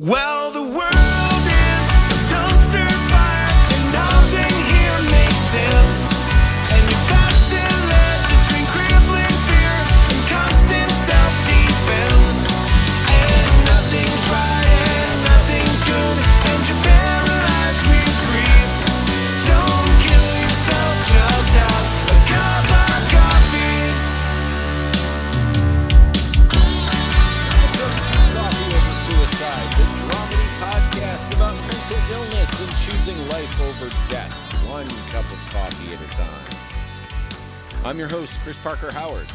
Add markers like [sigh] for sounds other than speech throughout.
Well, the world coffee at a time. I'm your host, Chris Parker Howard.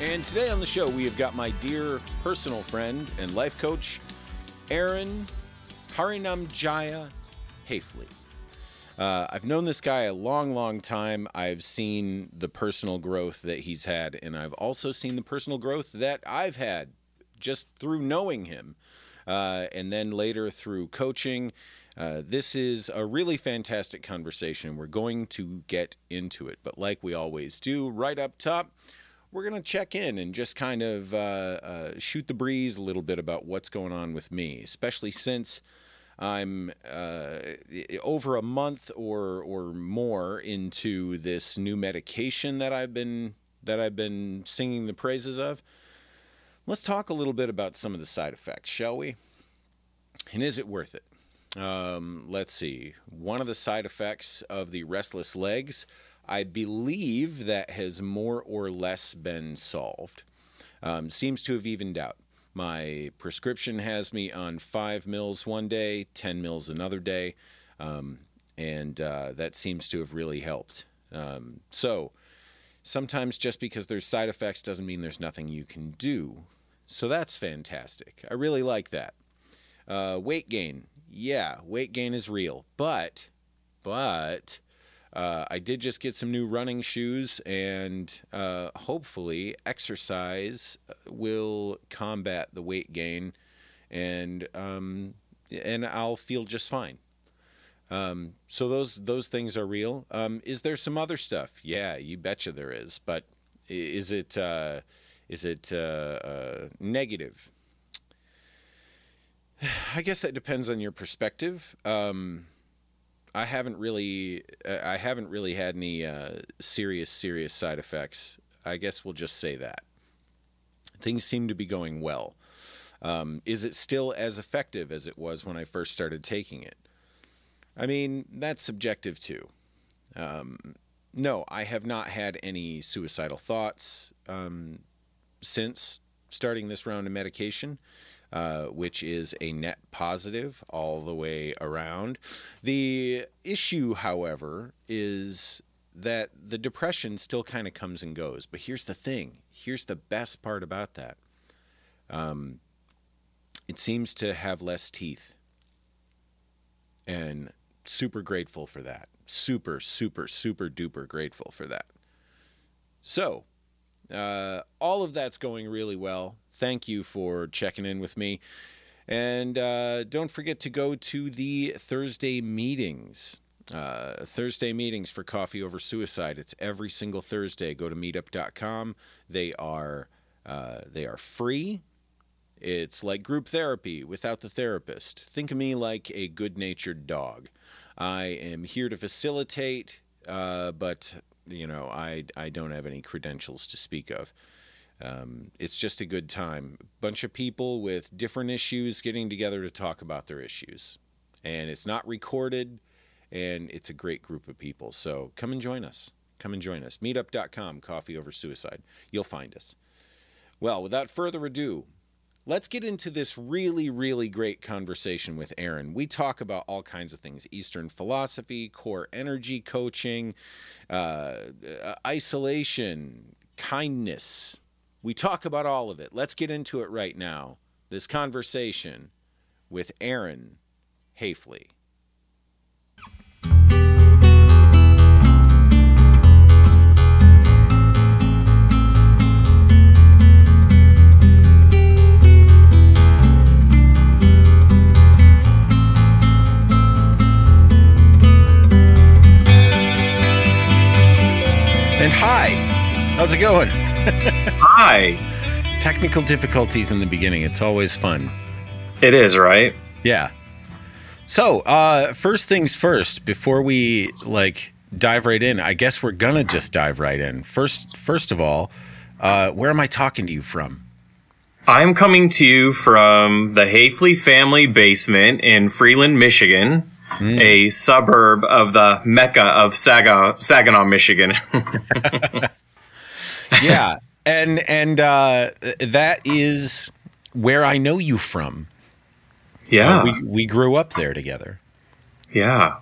And today on the show, we have got my dear personal friend and life coach, Aaron Harinamjaya Hafley. Uh, I've known this guy a long, long time. I've seen the personal growth that he's had, and I've also seen the personal growth that I've had just through knowing him, uh, and then later through coaching. Uh, this is a really fantastic conversation. We're going to get into it, but like we always do, right up top, we're going to check in and just kind of uh, uh, shoot the breeze a little bit about what's going on with me, especially since I'm uh, over a month or or more into this new medication that I've been that I've been singing the praises of. Let's talk a little bit about some of the side effects, shall we? And is it worth it? Um, let's see. One of the side effects of the restless legs, I believe that has more or less been solved. Um, seems to have evened out. My prescription has me on five mils one day, 10 mils another day, um, and uh, that seems to have really helped. Um, so, sometimes just because there's side effects doesn't mean there's nothing you can do. So, that's fantastic. I really like that. Uh, weight gain, yeah, weight gain is real, but, but, uh, I did just get some new running shoes, and uh, hopefully, exercise will combat the weight gain, and um, and I'll feel just fine. Um, so those those things are real. Um, is there some other stuff? Yeah, you betcha there is. But is it uh, is it uh, uh, negative? [sighs] I guess that depends on your perspective. Um, I haven't really uh, I haven't really had any uh, serious serious side effects. I guess we'll just say that things seem to be going well. Um, is it still as effective as it was when I first started taking it? I mean, that's subjective too. Um, no, I have not had any suicidal thoughts um, since starting this round of medication uh, which is a net positive all the way around. The issue, however, is that the depression still kind of comes and goes. But here's the thing here's the best part about that um, it seems to have less teeth. And super grateful for that. Super, super, super duper grateful for that. So, uh, all of that's going really well. Thank you for checking in with me. And uh, don't forget to go to the Thursday meetings. Uh, Thursday meetings for Coffee Over Suicide. It's every single Thursday. Go to meetup.com. They are uh, they are free. It's like group therapy without the therapist. Think of me like a good-natured dog. I am here to facilitate, uh, but you know I I don't have any credentials to speak of. Um, it's just a good time. Bunch of people with different issues getting together to talk about their issues, and it's not recorded, and it's a great group of people. So come and join us. Come and join us. Meetup.com, Coffee Over Suicide. You'll find us. Well, without further ado, let's get into this really, really great conversation with Aaron. We talk about all kinds of things Eastern philosophy, core energy coaching, uh, uh, isolation, kindness. We talk about all of it. Let's get into it right now. This conversation with Aaron Hafley. Hi. [laughs] Technical difficulties in the beginning. It's always fun. It is, right? Yeah. So, uh, first things first, before we like dive right in, I guess we're gonna just dive right in. First, first of all, uh, where am I talking to you from? I'm coming to you from the Hafley family basement in Freeland, Michigan, a suburb of the mecca of Saga, Saginaw, Michigan. [laughs] [laughs] [laughs] Yeah, and and uh, that is where I know you from. yeah. Uh, we we grew up there together. yeah.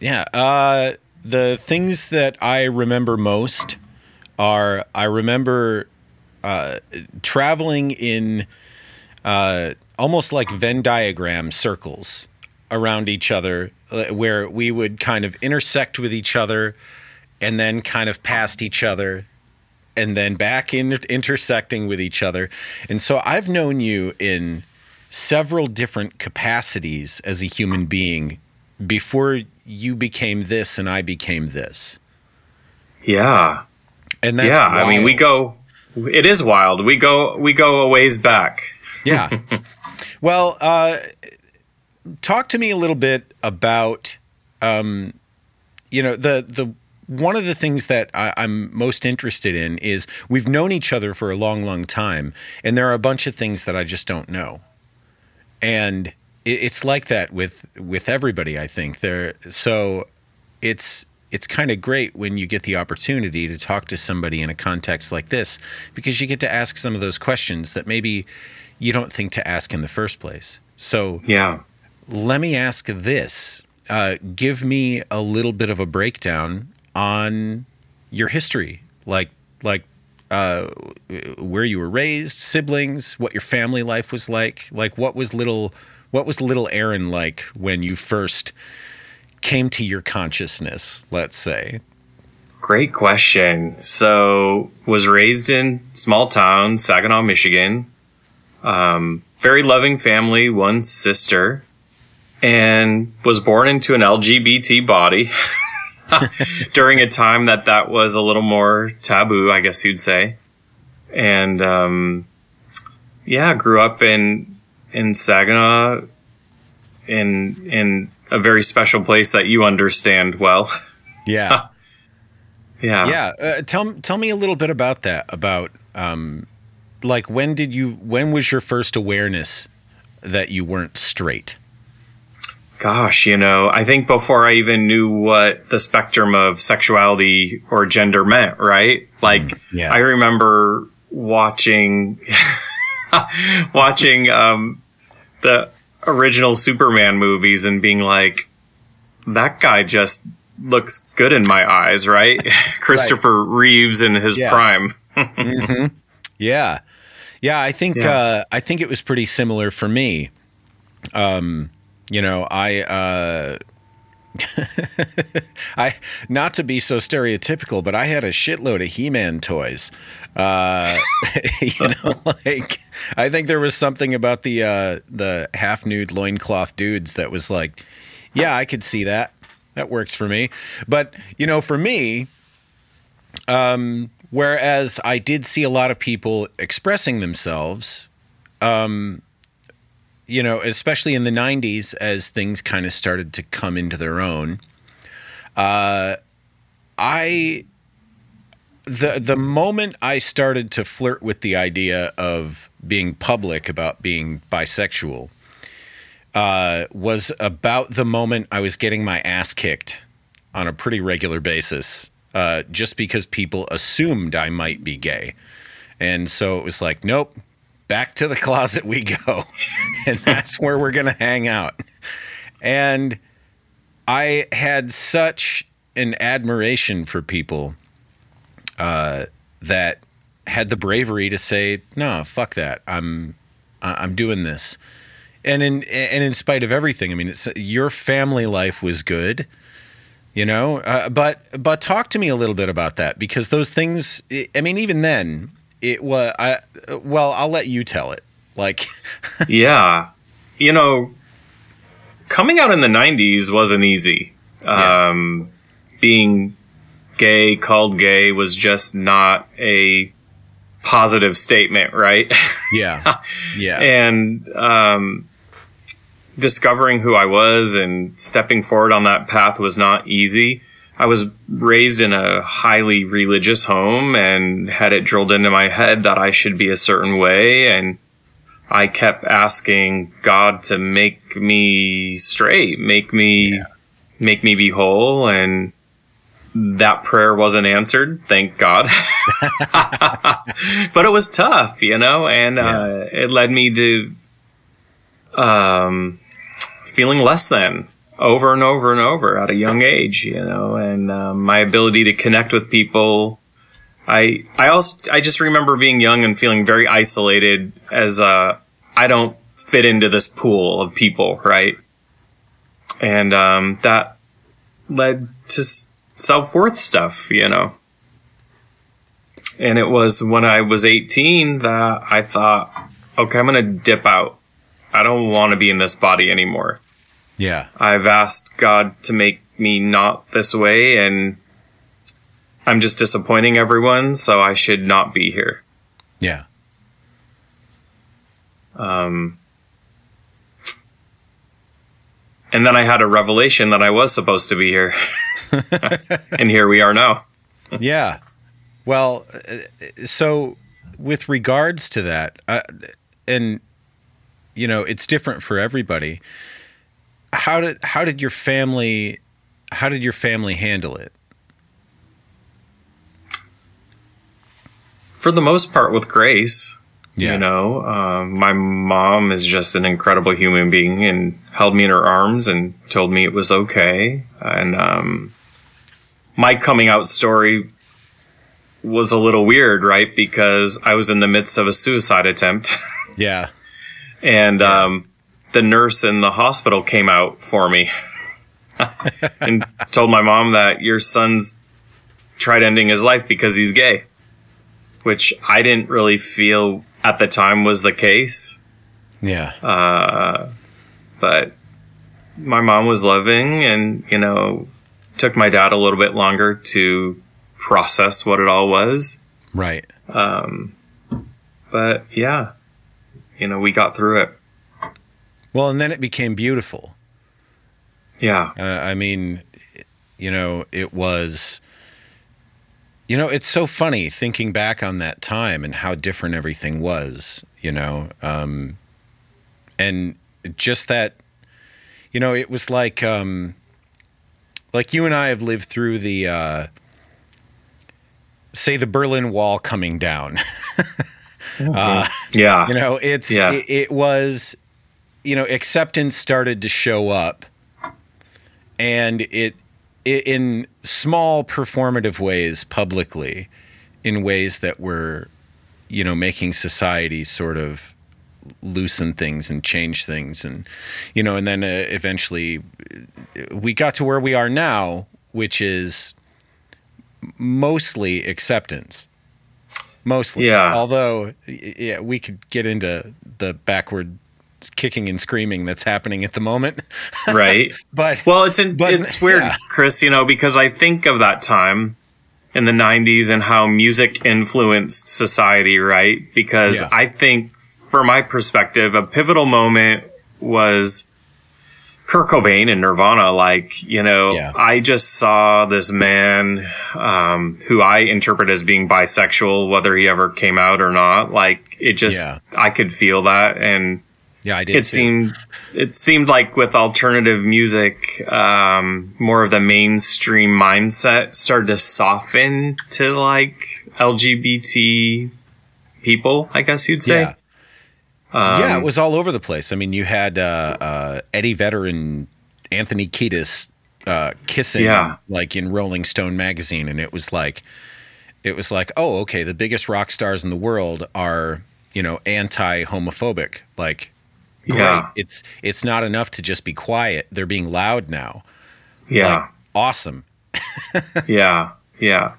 Yeah. Uh, the things that I remember most are I remember uh, traveling in uh, almost like Venn diagram circles around each other, uh, where we would kind of intersect with each other and then kind of past each other and then back in intersecting with each other. And so I've known you in several different capacities as a human being before you became this and I became this. Yeah. And that's yeah. I mean, we go, it is wild. We go, we go a ways back. Yeah. [laughs] well, uh, talk to me a little bit about, um, you know, the the one of the things that I, I'm most interested in is we've known each other for a long, long time, and there are a bunch of things that I just don't know, and it, it's like that with with everybody. I think there. So it's it's kind of great when you get the opportunity to talk to somebody in a context like this because you get to ask some of those questions that maybe you don't think to ask in the first place. So Yeah. let me ask this. Uh, give me a little bit of a breakdown on your history, like like uh, where you were raised, siblings, what your family life was like. Like what was little what was little Aaron like when you first came to your consciousness? Let's say. Great question. So, was raised in small town, Saginaw, Michigan. Um, very loving family, one sister, and was born into an LGBT body [laughs] [laughs] during a time that that was a little more taboo, I guess you'd say. And um, yeah, grew up in in Saginaw, in in a very special place that you understand well. [laughs] Yeah. Yeah. yeah uh, tell tell me a little bit about that about um like when did you when was your first awareness that you weren't straight Gosh, you know, I think before I even knew what the spectrum of sexuality or gender meant, right? Like, yeah. I remember watching, [laughs] watching, um, the original Superman movies and being like, that guy just looks good in my eyes, right? [laughs] Christopher Reeves in his Yeah. prime. [laughs] yeah yeah i think Yeah. uh i think it was pretty similar for me um you know i uh [laughs] I not to be so stereotypical, but I had a shitload of He-Man toys. Uh, [laughs] you know, [laughs] like I think there was something about the uh, the half nude loincloth dudes that was like, yeah, I could see that. That works for me. But you know, for me, um, whereas I did see a lot of people expressing themselves, um, you know, especially in the '90s as things kind of started to come into their own. Uh, I the the moment I started to flirt with the idea of being public about being bisexual uh, was about the moment I was getting my ass kicked on a pretty regular basis, uh, just because people assumed I might be gay, and so it was like, nope, back to the closet we go, [laughs] and that's where we're gonna hang out, and I had such an admiration for people uh, that had the bravery to say, "No, fuck that. I'm I'm doing this." And in and in spite of everything, I mean, your family life was good, you know. Uh, but but talk to me a little bit about that because those things. I mean, even then, it was. I well, I'll let you tell it. Like, [laughs] yeah. You know, coming out in the 90s wasn't easy. Yeah. Um, being gay, called gay, was just not a positive statement, right? [laughs] yeah, yeah, and um, discovering who I was and stepping forward on that path was not easy. I was raised in a highly religious home and had it drilled into my head that I should be a certain way. And I kept asking God to make me straight, make me, Yeah. make me be whole. And that prayer wasn't answered. Thank God. [laughs] but it was tough, you know, and uh, it led me to um, feeling less than over and over and over at a young age, you know, and um, my ability to connect with people. I I also I just remember being young and feeling very isolated as uh, I don't fit into this pool of people, right? And um, that led to self worth stuff, you know. And it was when I was 18 that I thought, okay, I'm going to dip out. I don't want to be in this body anymore. Yeah. I've asked God to make me not this way, and I'm just disappointing everyone, so I should not be here. Yeah. Um, and then I had a revelation that I was supposed to be here. [laughs] [laughs] and here we are now. [laughs] yeah. Well, uh, so with regards to that, uh, and you know, it's different for everybody. How did how did your family how did your family handle it? For the most part, with grace. Yeah. You know, um, my mom is just an incredible human being and held me in her arms and told me it was okay. And um, my coming out story was a little weird, right? Because I was in the midst of a suicide attempt. [laughs] Yeah. and um, the nurse in the hospital came out for me [laughs] and told my mom that your son's tried ending his life because he's gay, which I didn't really feel at the time was the case. Yeah. Uh, but my mom was loving and, you know, took my dad a little bit longer to process what it all was. right. Um, but yeah, you know, we got through it. Well, and then it became beautiful. Yeah. Uh, I mean, you know, it was. You know, it's so funny thinking back on that time and how different everything was. You know, um, and just that. You know, it was like, um, like you and I have lived through the, uh, say, the Berlin Wall coming down. [laughs] uh, Yeah. you know it's Yeah. it, it was you know acceptance started to show up and it, it in small performative ways publicly in ways that were you know making society sort of loosen things and change things and you know and then uh, eventually uh, we got to where we are now which is mostly acceptance mostly Yeah. although yeah we could get into the backward kicking and screaming that's happening at the moment [laughs] right. but Well, it's in, But- it's weird, yeah. Chris, you know, because I think of that time in the 90s and how music influenced society, right? Because Yeah. I think from my perspective, a pivotal moment was Kurt Cobain and Nirvana. Like, you know, Yeah. I just saw this man um, who I interpret as being bisexual, whether he ever came out or not. Like, it just, Yeah. I could feel that. And, yeah i did it too. seemed it seemed like with alternative music um, more of the mainstream mindset started to soften to like lgbt people i guess you'd say yeah um, yeah, it was all over the place. I mean, you had uh, uh, Eddie Vedder and Anthony Kiedis uh, kissing, Yeah. like in Rolling Stone magazine, and it was like, it was like, oh, okay, the biggest rock stars in the world are, you know, anti-homophobic. Like, great. Yeah. It's it's not enough to just be quiet; they're being loud now. yeah Like, awesome. [laughs] yeah yeah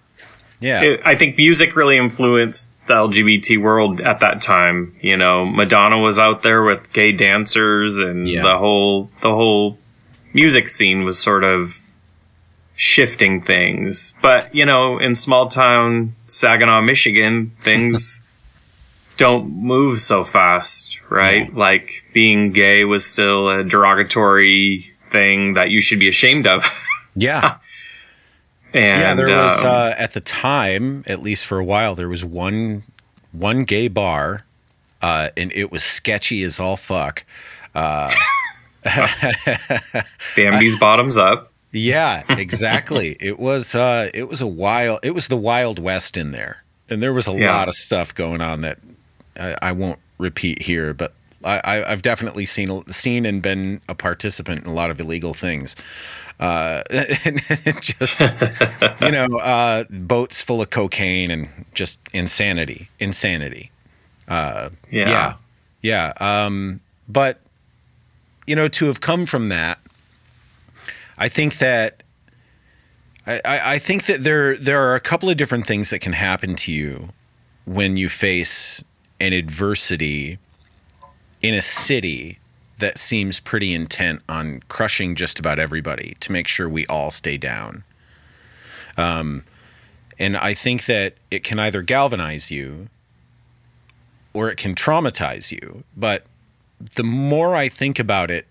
Yeah, It- i think music really influenced the lgbt world at that time you know madonna was out there with gay dancers and Yeah. the whole the whole music scene was sort of shifting things but you know in small town saginaw michigan things [laughs] don't move so fast, right? Like being gay was still a derogatory thing that you should be ashamed of. [laughs] Yeah. and yeah, there was um, uh, at the time, at least for a while, there was one one gay bar, uh, and it was sketchy as all fuck. [laughs] Bambi's bottoms up. Yeah, [laughs] exactly. it was uh, it was a wild it was the wild west in there, and there was a Yeah. lot of stuff going on that I, I won't repeat here, but. I, I've definitely seen seen and been a participant in a lot of illegal things. Uh, [laughs] just you know, uh, boats full of cocaine and just insanity, insanity. Yeah. Yeah, yeah. Um, but you know, to have come from that, I think that I, I, I think that there there are a couple of different things that can happen to you when you face an adversity in a city that seems pretty intent on crushing just about everybody to make sure we all stay down. Um, and I think that it can either galvanize you or it can traumatize you. But the more I think about it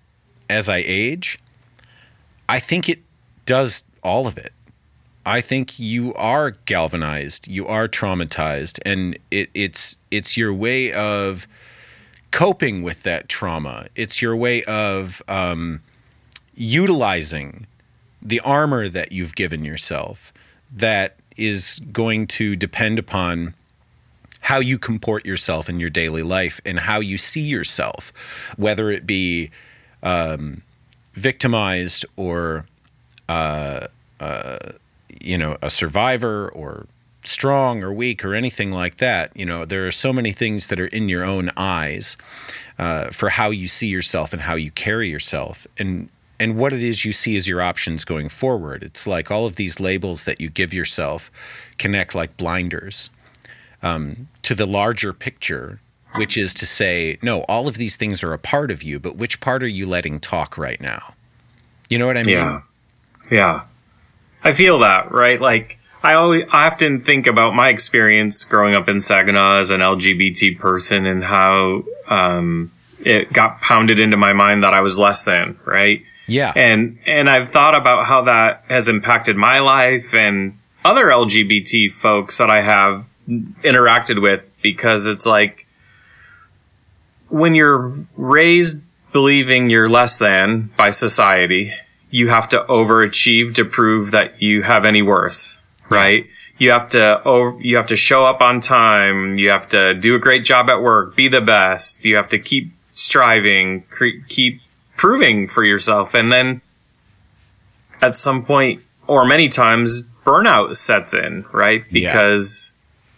as I age, I think it does all of it. I think you are galvanized, you are traumatized, and it, it's it's your way of coping with that trauma. It's your way of um, utilizing the armor that you've given yourself that is going to depend upon how you comport yourself in your daily life and how you see yourself, whether it be um, victimized or, uh, uh, you know, a survivor or strong or weak or anything like that. You know, there are so many things that are in your own eyes uh, for how you see yourself and how you carry yourself. And and what it is you see as your options going forward. It's like all of these labels that you give yourself connect like blinders um, to the larger picture, which is to say, no, all of these things are a part of you, but which part are you letting talk right now? You know what I mean? Yeah. Yeah. I feel that, right? Like I always I often think about my experience growing up in Saginaw as an LGBT person and how um, it got pounded into my mind that I was less than, right? Yeah. And and I've thought about how that has impacted my life and other LGBT folks that I have interacted with because it's like when you're raised believing you're less than by society, you have to overachieve to prove that you have any worth, right? You have to over, you have to show up on time. You have to do a great job at work, be the best. You have to keep striving, cre- keep proving for yourself. And then at some point or many times burnout sets in, right? Yeah. Because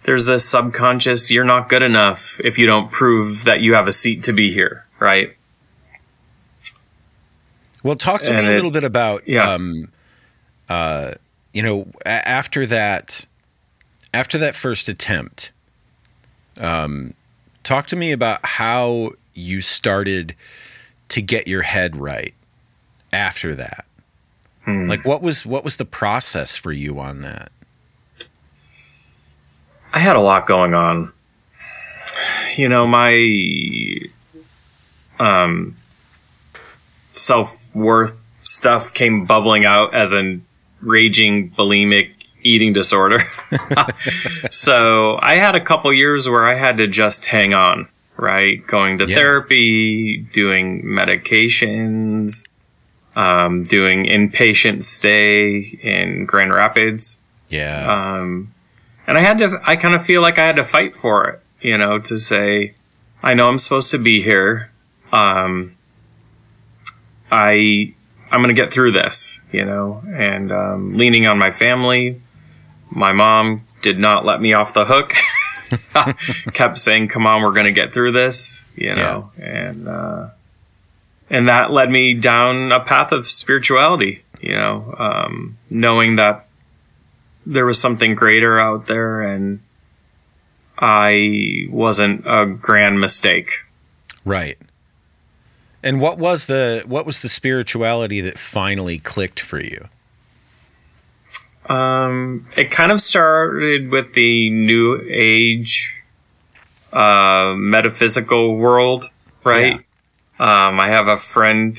there's this subconscious, you're not good enough if you don't prove that you have a seat to be here, right? Well, talk to And me a little bit about, yeah. um, uh, you know, a- after that, after that first attempt, um, talk to me about how you started to get your head right after that. Hmm. Like, what was what was the process for you on that? I had a lot going on. You know, my um, self worth stuff came bubbling out as a raging bulimic eating disorder. [laughs] so I had a couple years where I had to just hang on, right? Going to Yeah. therapy, doing medications, um, doing inpatient stay in Grand Rapids Yeah, um, and I had to. I kind of feel like I had to fight for it, you know, to say, I know I'm supposed to be here. Um, I I'm gonna get through this, you know, and um, leaning on my family. My mom did not let me off the hook. [laughs] Kept saying, "Come on, we're gonna get through this," you know, and uh, and that led me down a path of spirituality, you know, um, knowing that there was something greater out there and I wasn't a grand mistake. right. And what was the what was the spirituality that finally clicked for you? Um, it kind of started with the new age uh, metaphysical world, right? Um, I have a friend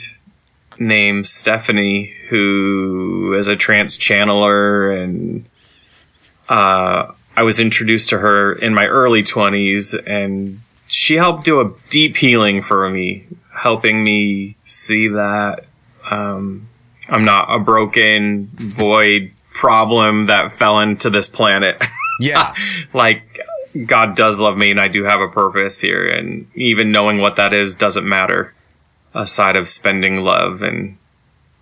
named Stephanie who is a trance channeler, and uh, I was introduced to her in my early 20s, and she helped do a deep healing for me, helping me see that um, I'm not a broken, void problem that fell into this planet. [laughs] Yeah. like God does love me and I do have a purpose here and even knowing what that is doesn't matter aside of spending love and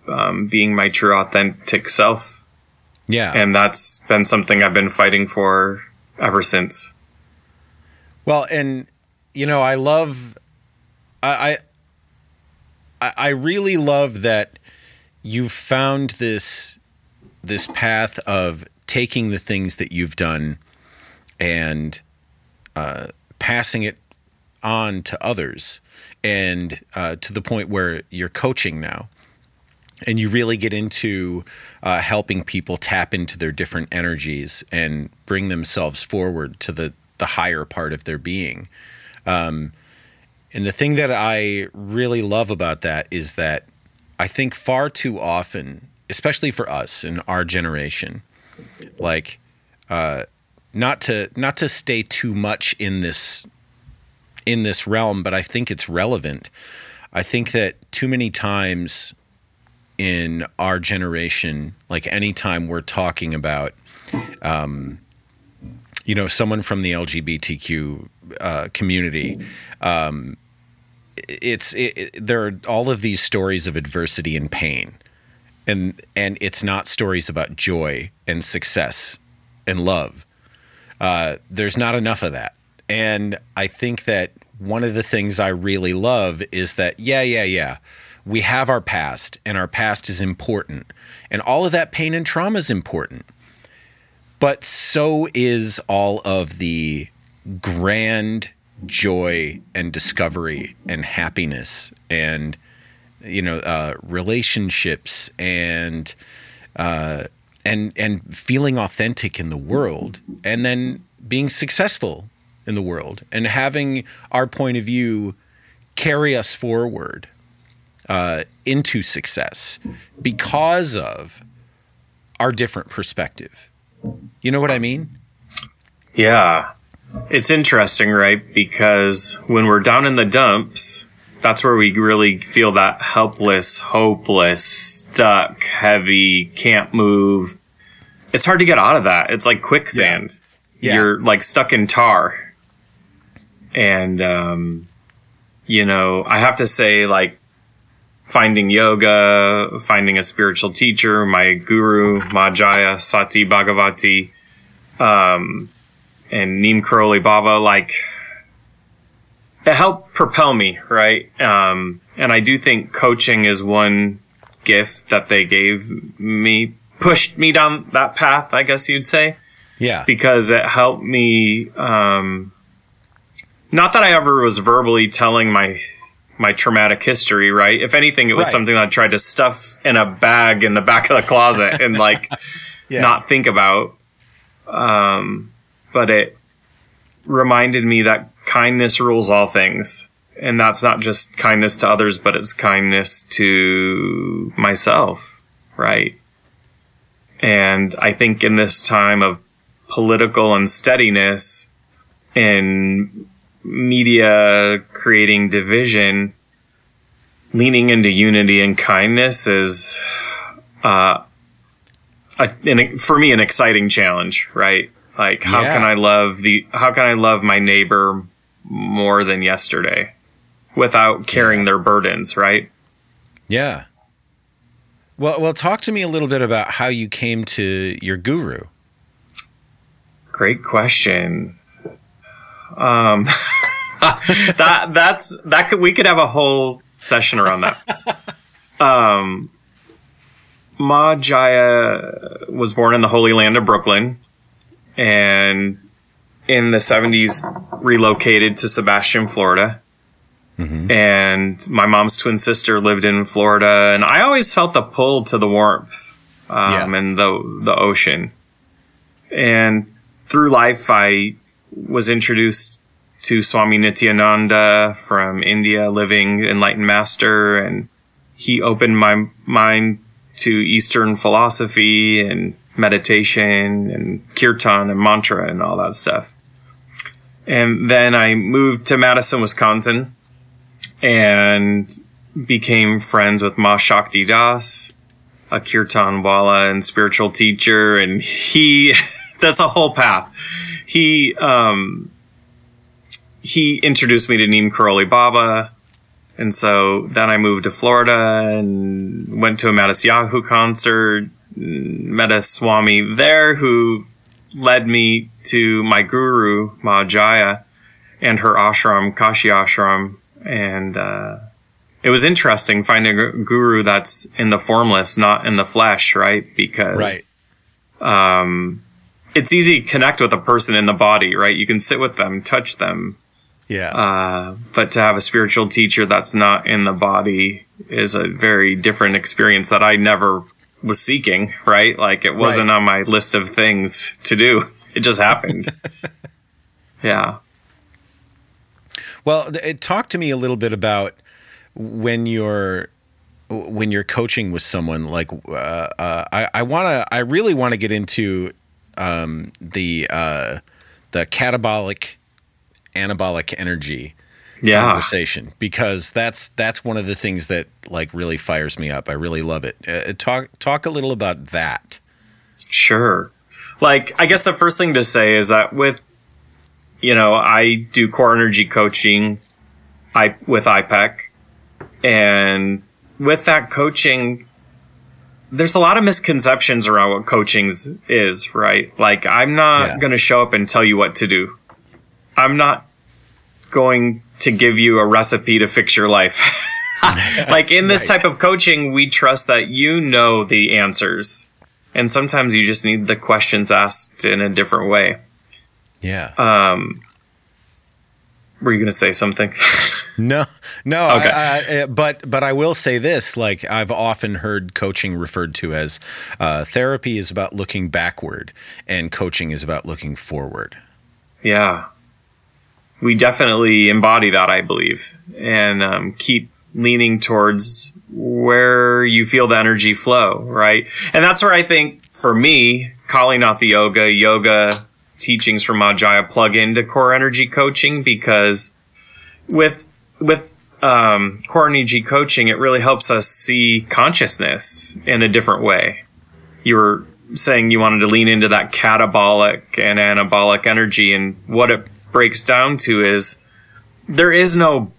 um, being my true authentic self yeah. and that's been something I've been fighting for ever since Well, and you know, I love, I, I, I really love that you've found this, this path of taking the things that you've done, and uh, passing it on to others, and uh, to the point where you're coaching now. And you really get into uh, helping people tap into their different energies and bring themselves forward to the, the higher part of their being. Um, and the thing that I really love about that is that I think far too often, especially for us in our generation, like uh, not to not to stay too much in this in this realm, but I think it's relevant. I think that too many times in our generation, like anytime we're talking about, um, you know, someone from the LGBTQ uh, community, um, it's it, it, there are all of these stories of adversity and pain, and and it's not stories about joy and success and love. Uh, there's not enough of that, and I think that one of the things I really love is that yeah, yeah, yeah we have our past and our past is important. And all of that pain and trauma is important. But so is all of the grand joy and discovery and happiness and you know uh, relationships and uh, and and feeling authentic in the world and then being successful in the world and having our point of view carry us forward uh, into success because of our different perspective. You know what I mean? Yeah. It's interesting, right? Because when we're down in the dumps, that's where we really feel that helpless, hopeless, stuck, heavy, can't move. It's hard to get out of that. It's like quicksand. Yeah. You're like stuck in tar. And, um, you know, I have to say, like, finding yoga, finding a spiritual teacher, my guru, Ma Jaya Sati Bhagavati, um, and Neem Karoli Baba, like, it helped propel me, right? Um, and I do think coaching is one gift that they gave me, pushed me down that path, I guess you'd say, Yeah. because it helped me, um, not that I ever was verbally telling my my traumatic history, right? If anything, it was Right. something I tried to stuff in a bag in the back of the closet and like [laughs] Yeah. not think about. Um, but it reminded me that kindness rules all things. And that's not just kindness to others, but it's kindness to myself, right? And I think in this time of political unsteadiness and media creating division, leaning into unity and kindness is, uh, a, for me, an exciting challenge, right? Like, how Yeah. can I love the, how can I love my neighbor more than yesterday without carrying their burdens, right? Yeah. Well, well, talk to me a little bit about how you came to your guru. Great question. Um, [laughs] that that's that could we could have a whole session around that. [laughs] Um, Ma Jaya was born in the Holy Land of Brooklyn, and in the seventies relocated to Sebastian, Florida. And my mom's twin sister lived in Florida, and I always felt the pull to the warmth um, Yeah. and the the ocean. And through life, I was introduced to Swami Nityananda from India, living enlightened master, and he opened my mind to Eastern philosophy and meditation and kirtan and mantra and all that stuff. And then I moved to Madison, Wisconsin, and became friends with Ma Shakti Das, a kirtan wala and spiritual teacher, and he [laughs] that's a whole path. He um he introduced me to Neem Karoli Baba, and so then I moved to Florida and went to a Matisyahu concert, met a Swami there who led me to my guru Ma Jaya and her ashram, Kashi Ashram, and uh, it was interesting finding a guru that's in the formless, not in the flesh, right? Because Right. um, it's easy to connect with a person in the body, right? You can sit with them, touch them, Yeah. uh, but to have a spiritual teacher that's not in the body is a very different experience that I never was seeking, right? Like it wasn't Right. on my list of things to do. [laughs] It just happened. [laughs] yeah. Well, it- talk to me a little bit about when you're when you're coaching with someone. Like, uh, uh, I, I want to, I really want to get into um, the uh, the catabolic anabolic energy Yeah. conversation because that's that's one of the things that like really fires me up. I really love it. Uh, talk talk a little about that. Sure. Like, I guess the first thing to say is that with, you know, I do core energy coaching I, with IPEC. And with that coaching, there's a lot of misconceptions around what coaching is, right? Like, I'm not Yeah. going to show up and tell you what to do. I'm not going to give you a recipe to fix your life. [laughs] like in this Right. type of coaching, we trust that you know the answers. And sometimes you just need the questions asked in a different way. Yeah. Um, were you going to say something? [laughs] No, no. Okay. I, I, but but I will say this: like I've often heard coaching referred to as uh, therapy is about looking backward, and coaching is about looking forward. yeah. We definitely embody that, I believe, and um, keep leaning towards where you feel the energy flow, right? And that's where I think, for me, calling out the yoga, yoga teachings from Ma Jaya plug into core energy coaching because with with um, core energy coaching, it really helps us see consciousness in a different way. You were saying you wanted to lean into that catabolic and anabolic energy, and what it breaks down to is there is no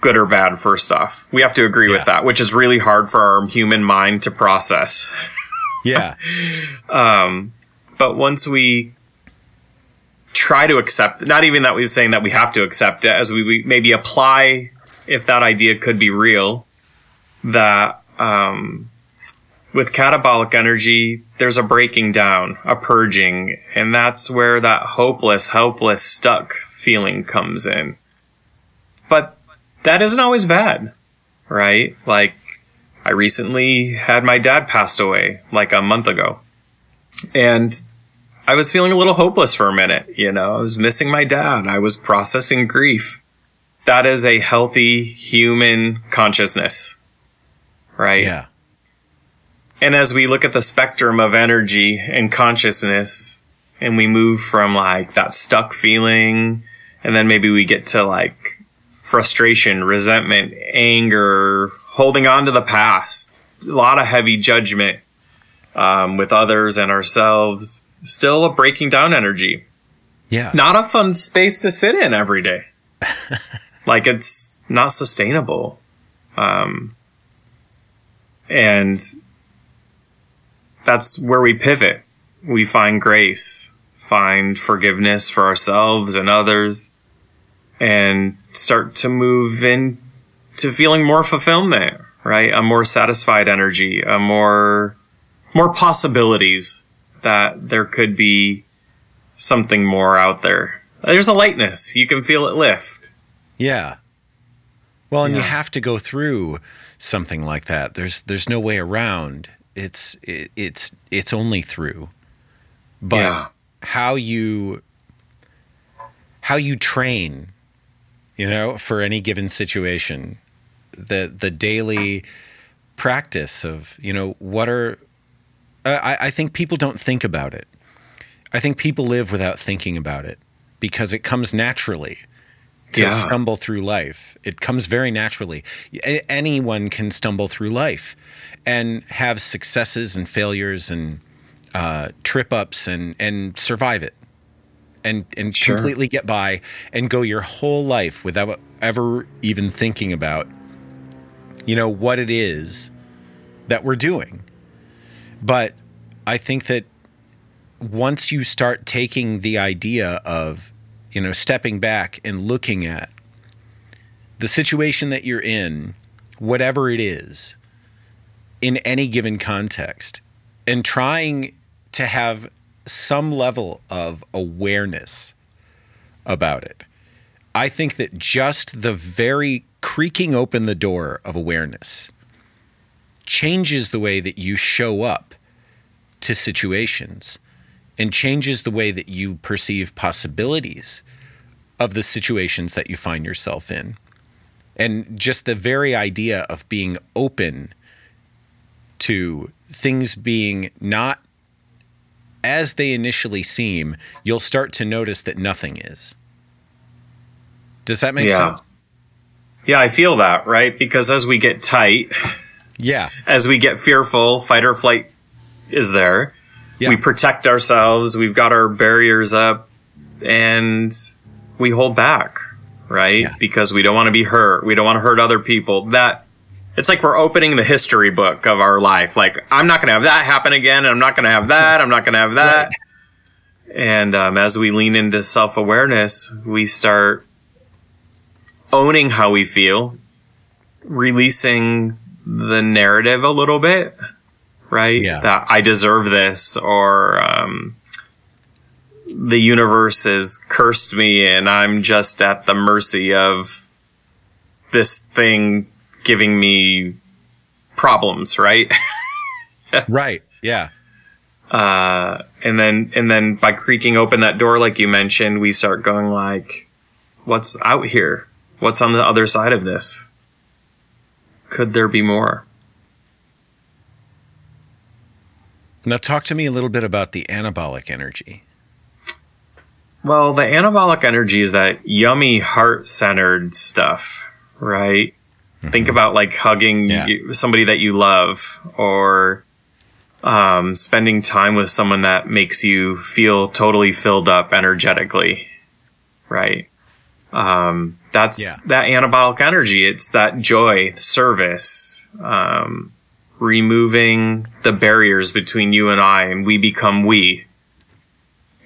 good or bad. First off, we have to agree Yeah. with that, which is really hard for our human mind to process. Yeah, [laughs] Um, but once we try to accept, not even that we're saying that we have to accept it, as we, we maybe apply if that idea could be real, that um, with catabolic energy, there's a breaking down, a purging, and that's where that hopeless, helpless, stuck feeling comes in. But that isn't always bad, right? Like, I recently had my dad passed away like a month ago. And I was feeling a little hopeless for a minute. You know, I was missing my dad. I was processing grief. That is a healthy human consciousness, right? yeah, And as we look at the spectrum of energy and consciousness, and we move from like that stuck feeling, and then maybe we get to like frustration, resentment, anger, holding on to the past, a lot of heavy judgment um, with others and ourselves, still a breaking down energy. yeah, Not a fun space to sit in every day. [laughs] like it's not sustainable. Um, and that's where we pivot. We find grace, find forgiveness for ourselves and others, and start to move into feeling more fulfillment, right? A more satisfied energy, a more, more possibilities that there could be something more out there. There's a lightness. You can feel it lift. yeah. Well, and you have to go through something like that. There's there's no way around. It's it, it's it's only through. But Yeah. how you how you train you know, for any given situation. The the daily practice of, you know, what are I, I think people don't think about it. I think people live without thinking about it because it comes naturally to Yeah. stumble through life. It comes very naturally. A- anyone can stumble through life and have successes and failures and uh, trip ups and and survive it and and Sure. completely get by and go your whole life without ever even thinking about you know what it is that we're doing. But I think that once you start taking the idea of, you know, stepping back and looking at the situation that you're in, whatever it is, in any given context, and trying to have some level of awareness about it. I think that just the very creaking open the door of awareness changes the way that you show up to situations and changes the way that you perceive possibilities of the situations that you find yourself in. And just the very idea of being open to things being not as they initially seem, you'll start to notice that nothing is. Does that make Yeah. sense? Yeah, I feel that, right? Because as we get tight, Yeah. as we get fearful, fight or flight is there. Yeah. We protect ourselves, we've got our barriers up, and we hold back, right? Yeah. Because we don't want to be hurt. We don't want to hurt other people. That it's like we're opening the history book of our life. Like, I'm not going to have that happen again. And I'm not going to have that. I'm not going to have that. And um, as we lean into self awareness, we start owning how we feel, releasing the narrative a little bit, right? Yeah. That I deserve this, or um, the universe has cursed me and I'm just at the mercy of this thing giving me problems, right? [laughs] Right. Yeah. uh, and then and then by creaking open that door like you mentioned we start going like what's out here what's on the other side of this could there be more Now, talk to me a little bit about the anabolic energy. well the anabolic energy is that yummy heart-centered stuff right think about like hugging Yeah. somebody that you love or um, spending time with someone that makes you feel totally filled up energetically right um, that's Yeah. that anabolic energy it's that joy service um, removing the barriers between you and i and we become we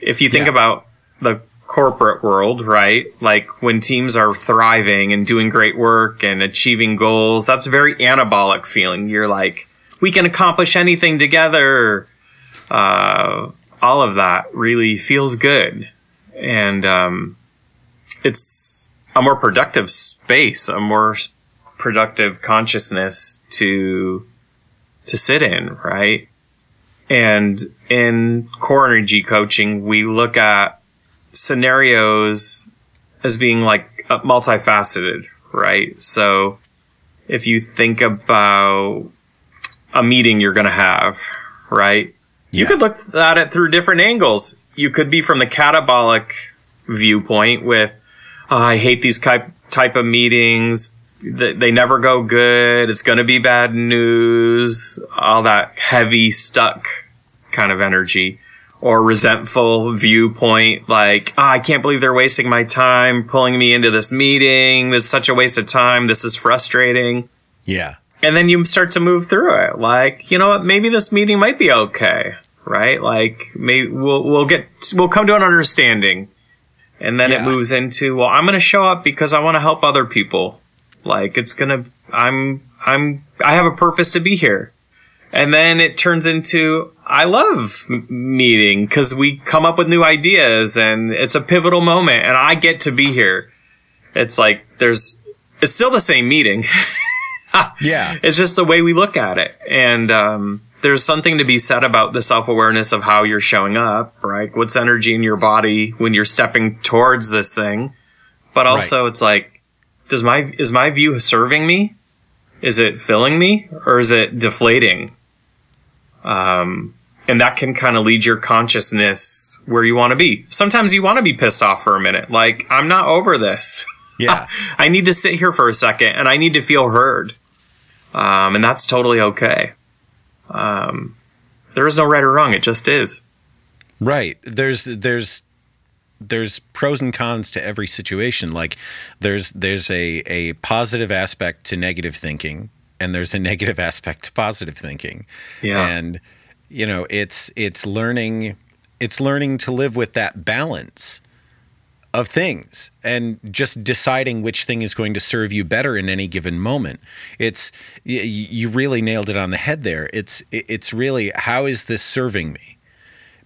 if you think Yeah. about the corporate world, right? Like when teams are thriving and doing great work and achieving goals, that's a very anabolic feeling. You're like, we can accomplish anything together. Uh, all of that really feels good. And um, it's a more productive space, a more productive consciousness to to sit in, right? And in core energy coaching, we look at scenarios as being like uh, multifaceted, right? So if you think about a meeting you're going to have, right? Yeah. You could look at it through different angles. You could be from the catabolic viewpoint with, oh, I hate these type, type of meetings. They, they never go good. It's going to be bad news. All that heavy, stuck kind of energy or resentful viewpoint like oh, i can't believe they're wasting my time pulling me into this meeting. This is such a waste of time. This is frustrating. Yeah. and then you start to move through it. Like you know what? Maybe this meeting might be okay right? Like maybe we'll we'll get we'll come to an understanding. And then it moves into well i'm going to show up because i want to help other people like it's to i'm i'm i have a purpose to be here and then it turns into I love m- meeting because we come up with new ideas and it's a pivotal moment and I get to be here. It's like there's it's still the same meeting. [laughs] Yeah. It's just the way we look at it. And um, there's something to be said about the self awareness of how you're showing up, right? What's energy in your body when you're stepping towards this thing. But also, it's like does my is my view serving me? Is it filling me or is it deflating? Um, and that can kind of lead your consciousness where you want to be. Sometimes you want to be pissed off for a minute. Like, I'm not over this. [laughs] Yeah. I need to sit here for a second and I need to feel heard. Um, and that's totally okay. Um, there is no right or wrong. It just is. Right. There's there's there's pros and cons to every situation. Like there's there's a a positive aspect to negative thinking and there's a [laughs] negative aspect to positive thinking. Yeah. And you know, it's it's learning it's learning to live with that balance of things and just deciding which thing is going to serve you better in any given moment. It's you really nailed it on the head there. It's it's really how is this serving me?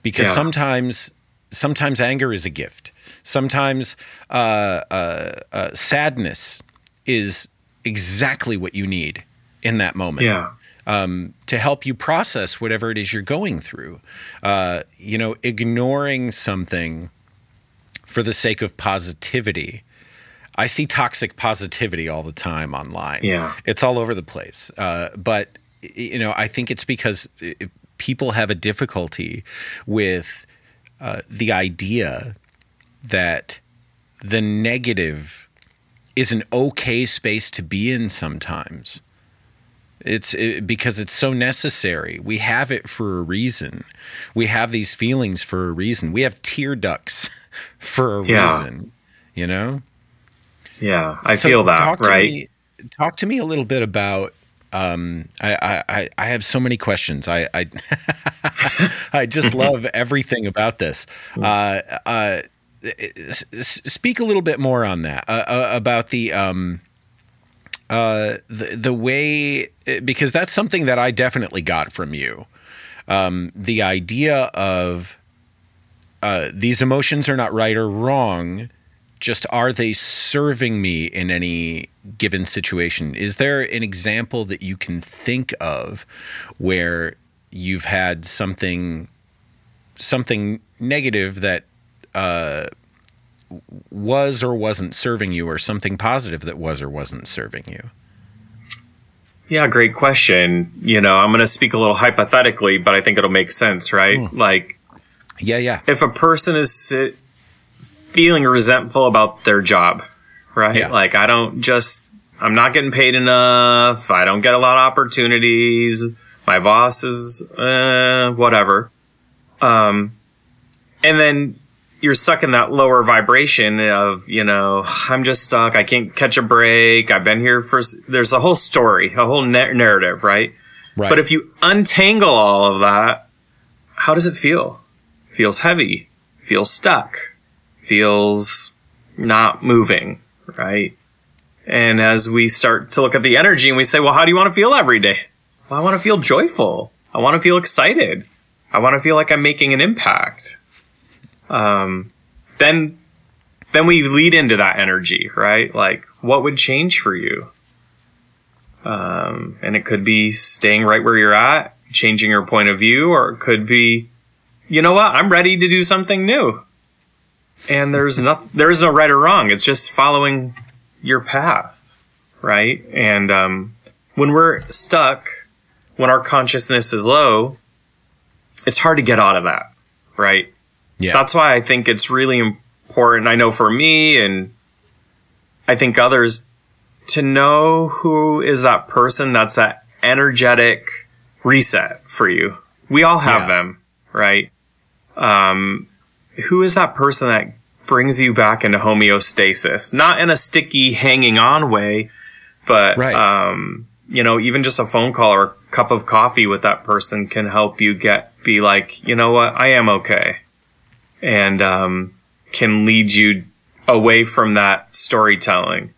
Because Yeah. sometimes sometimes anger is a gift. Sometimes uh, uh, uh, sadness is exactly what you need in that moment Yeah. um, to help you process whatever it is you're going through. Uh, you know, ignoring something for the sake of positivity. I see toxic positivity all the time online. Yeah. It's all over the place. Uh, but, you know, I think it's because uh, people have a difficulty with uh, the idea that the negative is an okay space to be in sometimes. It's it, because it's so necessary. We have it for a reason. We have these feelings for a reason. We have tear ducts [laughs] for a Yeah. reason. You know. Yeah. I So feel that, talk right? me- talk to me a little bit about. Um, I, I, I- have so many questions. I, I, [laughs] I just love everything about this. Uh, uh, speak a little bit more on that uh, uh, about the um, uh, the the way because that's something that I definitely got from you. Um, the idea of uh, these emotions are not right or wrong. Just are they serving me in any given situation? Is there an example that you can think of where you've had something something negative that uh, was or wasn't serving you, or something positive that was or wasn't serving you? Yeah, great question. You know, I'm going to speak a little hypothetically, but I think it'll make sense, right? Like, Yeah, yeah, if a person is si- feeling resentful about their job, right? Yeah. Like, I don't just, I'm not getting paid enough. I don't get a lot of opportunities. My boss is, uh, whatever. Um, and then you're stuck in that lower vibration of, you know, I'm just stuck. I can't catch a break. I've been here for, there's a whole story, a whole na- narrative, right? right. But if you untangle all of that, how does it feel? Feels heavy, feels stuck, feels not moving, right? And as we start to look at the energy and we say, well, how do you want to feel every day? Well, I want to feel joyful. I want to feel excited. I want to feel like I'm making an impact. Um, then, then we lead into that energy, right? Like, what would change for you? Um, and it could be staying right where you're at, changing your point of view, or it could be, you know what, I'm ready to do something new. And there's no, there is no right or wrong. It's just following your path, right? And um, when we're stuck, when our consciousness is low, it's hard to get out of that, right? yeah, That's why I think it's really important. I know for me and I think others to know who is that person that's that energetic reset for you. We all have Yeah. them, right? Um, who is that person that brings you back into homeostasis? Not in a sticky hanging on way, but, Right. um, you know, even just a phone call or a cup of coffee with that person can help you get, be like, you know what? I am okay and um, can lead you away from that storytelling.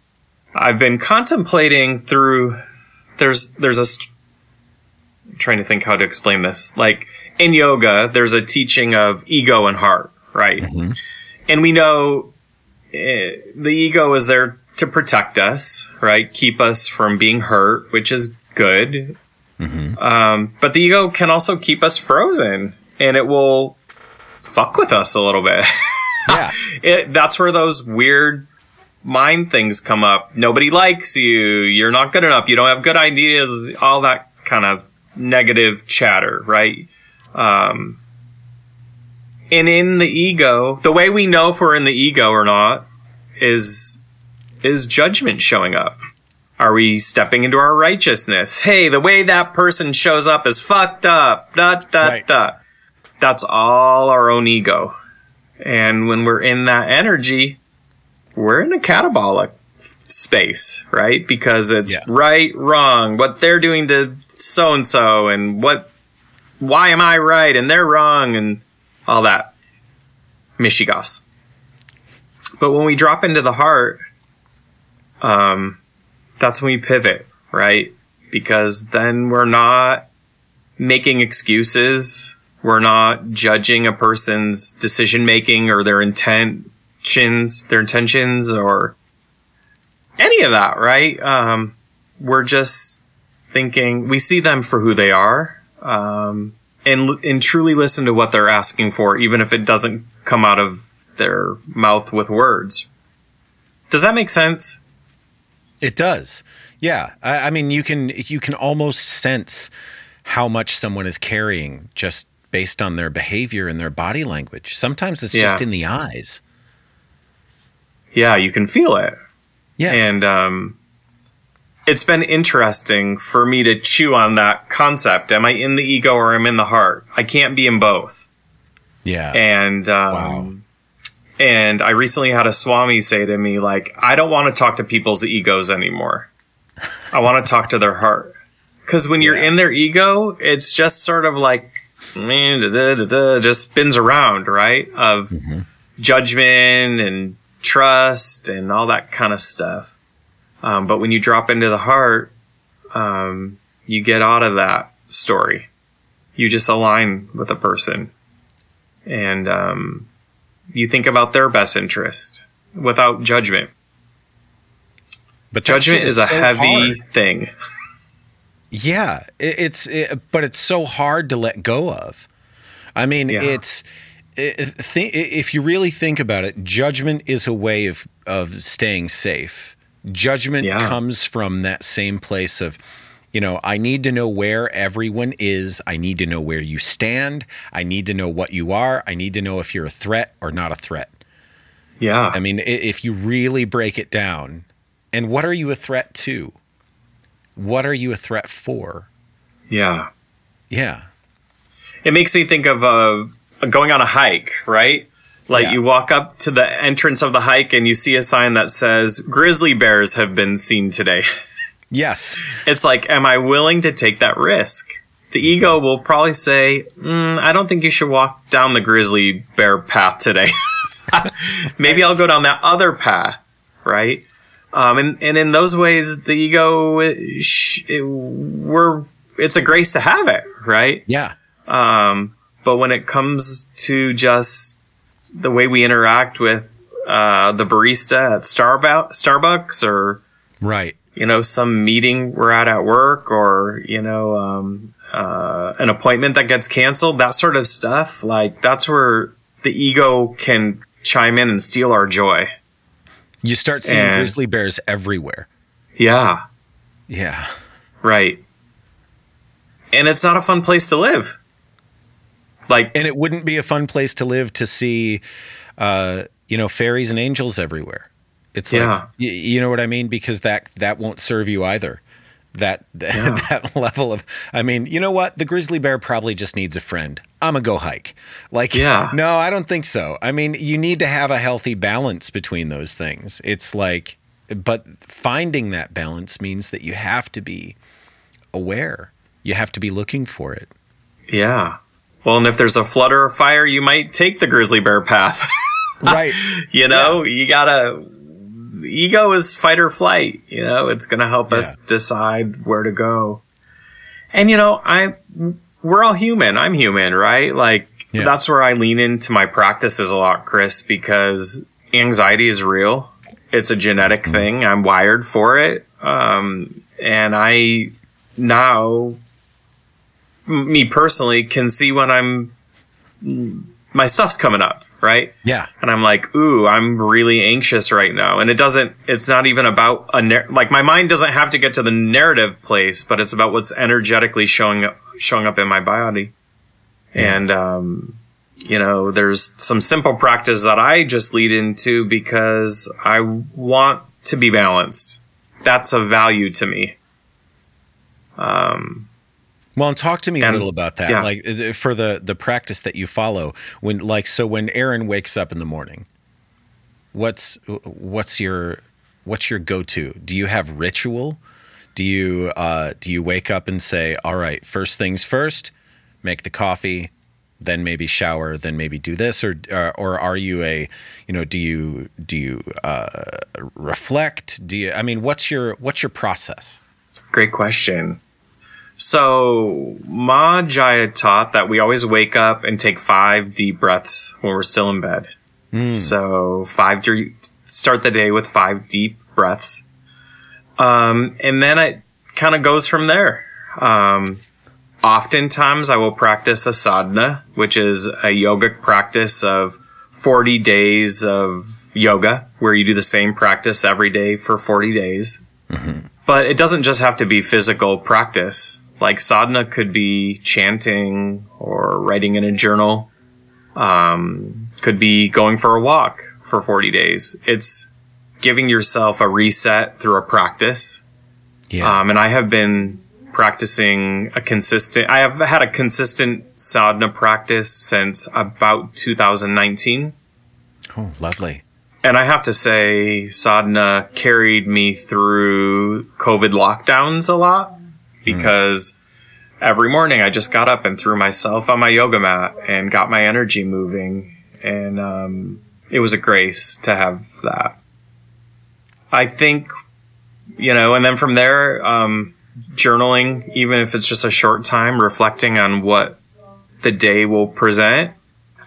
I've been contemplating through. There's there's a. St- trying to think how to explain this. Like in yoga, there's a teaching of ego and heart, right? And we know eh, the ego is there to protect us, right? Keep us from being hurt, which is good. Um, but the ego can also keep us frozen, and it will fuck with us a little bit. [laughs] yeah, it, that's where those weird mind things come up. Nobody likes you. You're not good enough. You don't have good ideas. All that kind of negative chatter, right? Um, and in the ego, the way we know if we're in the ego or not is is judgment showing up. Are we stepping into our righteousness? Hey, the way that person shows up is fucked up. Dot dot Right. dot. That's all our own ego. And when we're in that energy, we're in a catabolic space, right? Because it's Yeah. right, wrong, what they're doing to so and so, and what, why am I right and they're wrong, and all that. Michigas. But when we drop into the heart, um, that's when we pivot, right? Because then we're not making excuses. We're not judging a person's decision making or their intentions, their intentions or any of that, right? Um, we're just thinking we see them for who they are, um, and and truly listen to what they're asking for, even if it doesn't come out of their mouth with words. Does that make sense? It does. Yeah. I, I mean, you can you can almost sense how much someone is carrying just based on their behavior and their body language. Sometimes it's just in the eyes. Yeah, you can feel it. Yeah. And um, it's been interesting for me to chew on that concept. Am I in the ego or am I in the heart? I can't be in both. yeah. And um, Wow. and I recently had a swami say to me, like, I don't want to talk to people's egos anymore. I want to talk to their heart. Because when you're Yeah. in their ego, it's just sort of like, da, da, da, da, just spins around, right? Of judgment and trust and all that kind of stuff. Um, but when you drop into the heart, um, you get out of that story. You just align with a person. And um, you think about their best interest without judgment. but Judgment shit is a so heavy hard. thing. Yeah, it, it's it, but it's so hard to let go of. I mean, Yeah. it's it, th- if you really think about it, judgment is a way of of staying safe. Judgment Yeah. comes from that same place of you know, I need to know where everyone is. I need to know where you stand. I need to know what you are. I need to know if you're a threat or not a threat. Yeah. I mean, if you really break it down, and what are you a threat to? What are you a threat for? yeah. Yeah. It makes me think of uh, going on a hike, right? Like Yeah. you walk up to the entrance of the hike and you see a sign that says grizzly bears have been seen today. [laughs] Yes. It's like, am I willing to take that risk? The ego will probably say, mm, I don't think you should walk down the grizzly bear path today. [laughs] Maybe I'll go down that other path, right? Um, and, and in those ways, the ego, it, it, we're, it's a grace to have it, right? Yeah. Um, but when it comes to just the way we interact with uh, the barista at Starbucks, Starbucks, or Right. you know some meeting we're at at work, or you know um, uh, an appointment that gets canceled, that sort of stuff. Like that's where the ego can chime in and steal our joy. You start seeing And- grizzly bears everywhere. Yeah, Yeah. right. And it's not a fun place to live. Like And it wouldn't be a fun place to live to see, uh, you know, fairies and angels everywhere. It's like, Yeah. y- you know what I mean? Because that that won't serve you either. That [laughs] that, Yeah. that level of, I mean, you know what? The grizzly bear probably just needs a friend. I'm gonna go hike. Like, Yeah. no, I don't think so. I mean, you need to have a healthy balance between those things. It's like, but finding that balance means that you have to be aware. You have to be looking for it. Yeah. Well, and if there's a flutter or fire, you might take the grizzly bear path. [laughs] Right. you know, you gotta. Ego is fight or flight. You know, it's gonna help us decide where to go. And you know, I we're all human. I'm human, right? Like Yeah. that's where I lean into my practices a lot, Chris, because anxiety is real. It's a genetic thing. I'm wired for it. Um, and I now me personally can see when I'm my stuff's coming up right? Yeah. and I'm like, ooh, I'm really anxious right now. And it doesn't, it's not even about a, nar- like my mind doesn't have to get to the narrative place, but it's about what's energetically showing up, showing up in my body. And, um, you know, there's some simple practice that I just lead into because I want to be balanced. That's a value to me. Um, Well, and talk to me a little about that. yeah. Like uh, for the the practice that you follow when like so when Aaron wakes up in the morning, what's what's your what's your go-to? Do you have ritual? Do you uh do you wake up and say, "All right, first things first, make the coffee, then maybe shower, then maybe do this or or, or are you a, you know, do you do you uh reflect? Do you I mean, what's your what's your process? Great question. So, Ma Jaya taught that we always wake up and take five deep breaths when we're still in bed. So, five start the day with five deep breaths. Um, and then it kind of goes from there. Um, oftentimes, I will practice a sadhana, which is a yogic practice of 40 days of yoga, where you do the same practice every day for 40 days. But it doesn't just have to be physical practice. Like sadhana could be chanting or writing in a journal. Um, could be going for a walk for 40 days. It's giving yourself a reset through a practice. Yeah. Um, and I have been practicing a consistent, I have had a consistent sadhana practice since about 2019. oh, lovely. And I have to say, sadhana carried me through COVID lockdowns a lot because every morning I just got up and threw myself on my yoga mat and got my energy moving. And um, it was a grace to have that. I think, you know, and then from there, um, journaling, even if it's just a short time, reflecting on what the day will present.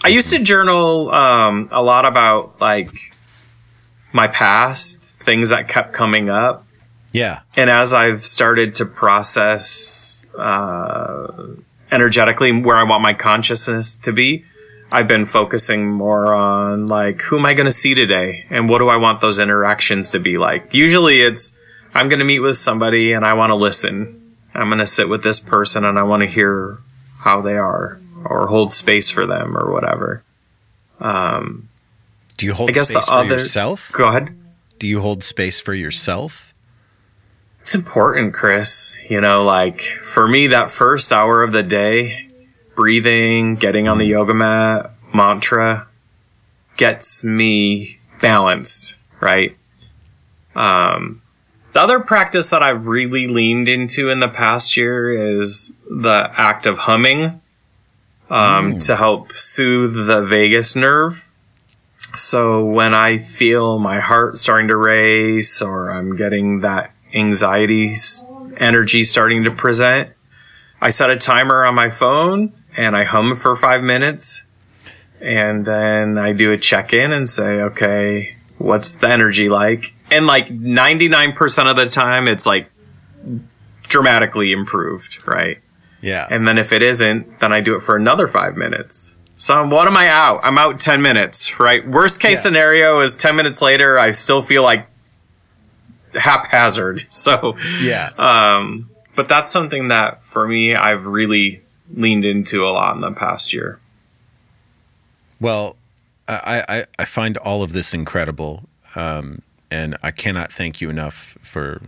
I used to journal um, a lot about like my past, things that kept coming up. Yeah. And as I've started to process uh, energetically where I want my consciousness to be, I've been focusing more on like, who am I going to see today? And what do I want those interactions to be like? Usually it's, I'm going to meet with somebody and I want to listen. I'm going to sit with this person and I want to hear how they are or hold space for them or whatever. Um, Do you hold I guess the space for other- yourself? go ahead. Do you hold space for yourself? It's important, Chris. You know, like for me, that first hour of the day, breathing, getting on the yoga mat, mantra gets me balanced, right? Um, the other practice that I've really leaned into in the past year is the act of humming um, to help soothe the vagus nerve. So when I feel my heart starting to race or I'm getting that anxiety energy starting to present, I set a timer on my phone and I hum for five minutes. And then I do a check in and say, okay, what's the energy like? And like 99% of the time, it's like dramatically improved, right? Yeah. And then if it isn't, then I do it for another five minutes. So what am I out? I'm out 10 minutes, right? Worst case Yeah. scenario is 10 minutes later, I still feel like haphazard. [laughs] So, yeah. um, but that's something that for me, I've really leaned into a lot in the past year. Well, I, I, I find all of this incredible. Um, and I cannot thank you enough for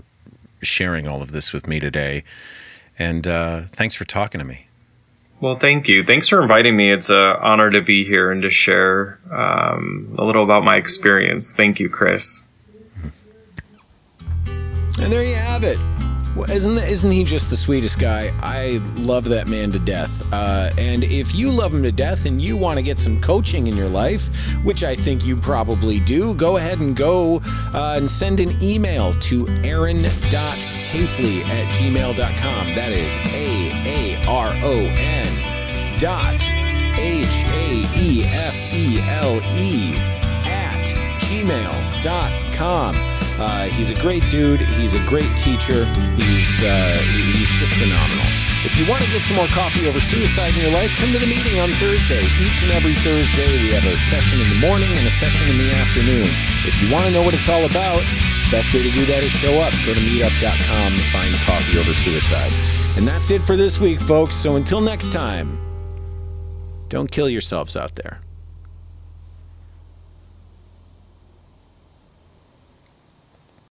sharing all of this with me today. And uh, thanks for talking to me. Well, thank you. Thanks for inviting me. It's an honor to be here and to share um, a little about my experience. Thank you, Chris. And there you have it. Well, isn't isn't he just the sweetest guy? I love that man to death. Uh, and if you love him to death and you want to get some coaching in your life, which I think you probably do, go ahead and go uh, and send an email to aaron.haefele at gmail.com. That is A A R O N dot H A E F E L E at gmail.com. Uh, he's a great dude. He's a great teacher. He's uh, he's just phenomenal. If you want to get some more coffee over suicide in your life, come to the meeting on Thursday. Each and every Thursday, we have a session in the morning and a session in the afternoon. If you want to know what it's all about, best way to do that is show up. Go to meetup.com to find coffee over suicide. And that's it for this week, folks. So until next time, don't kill yourselves out there.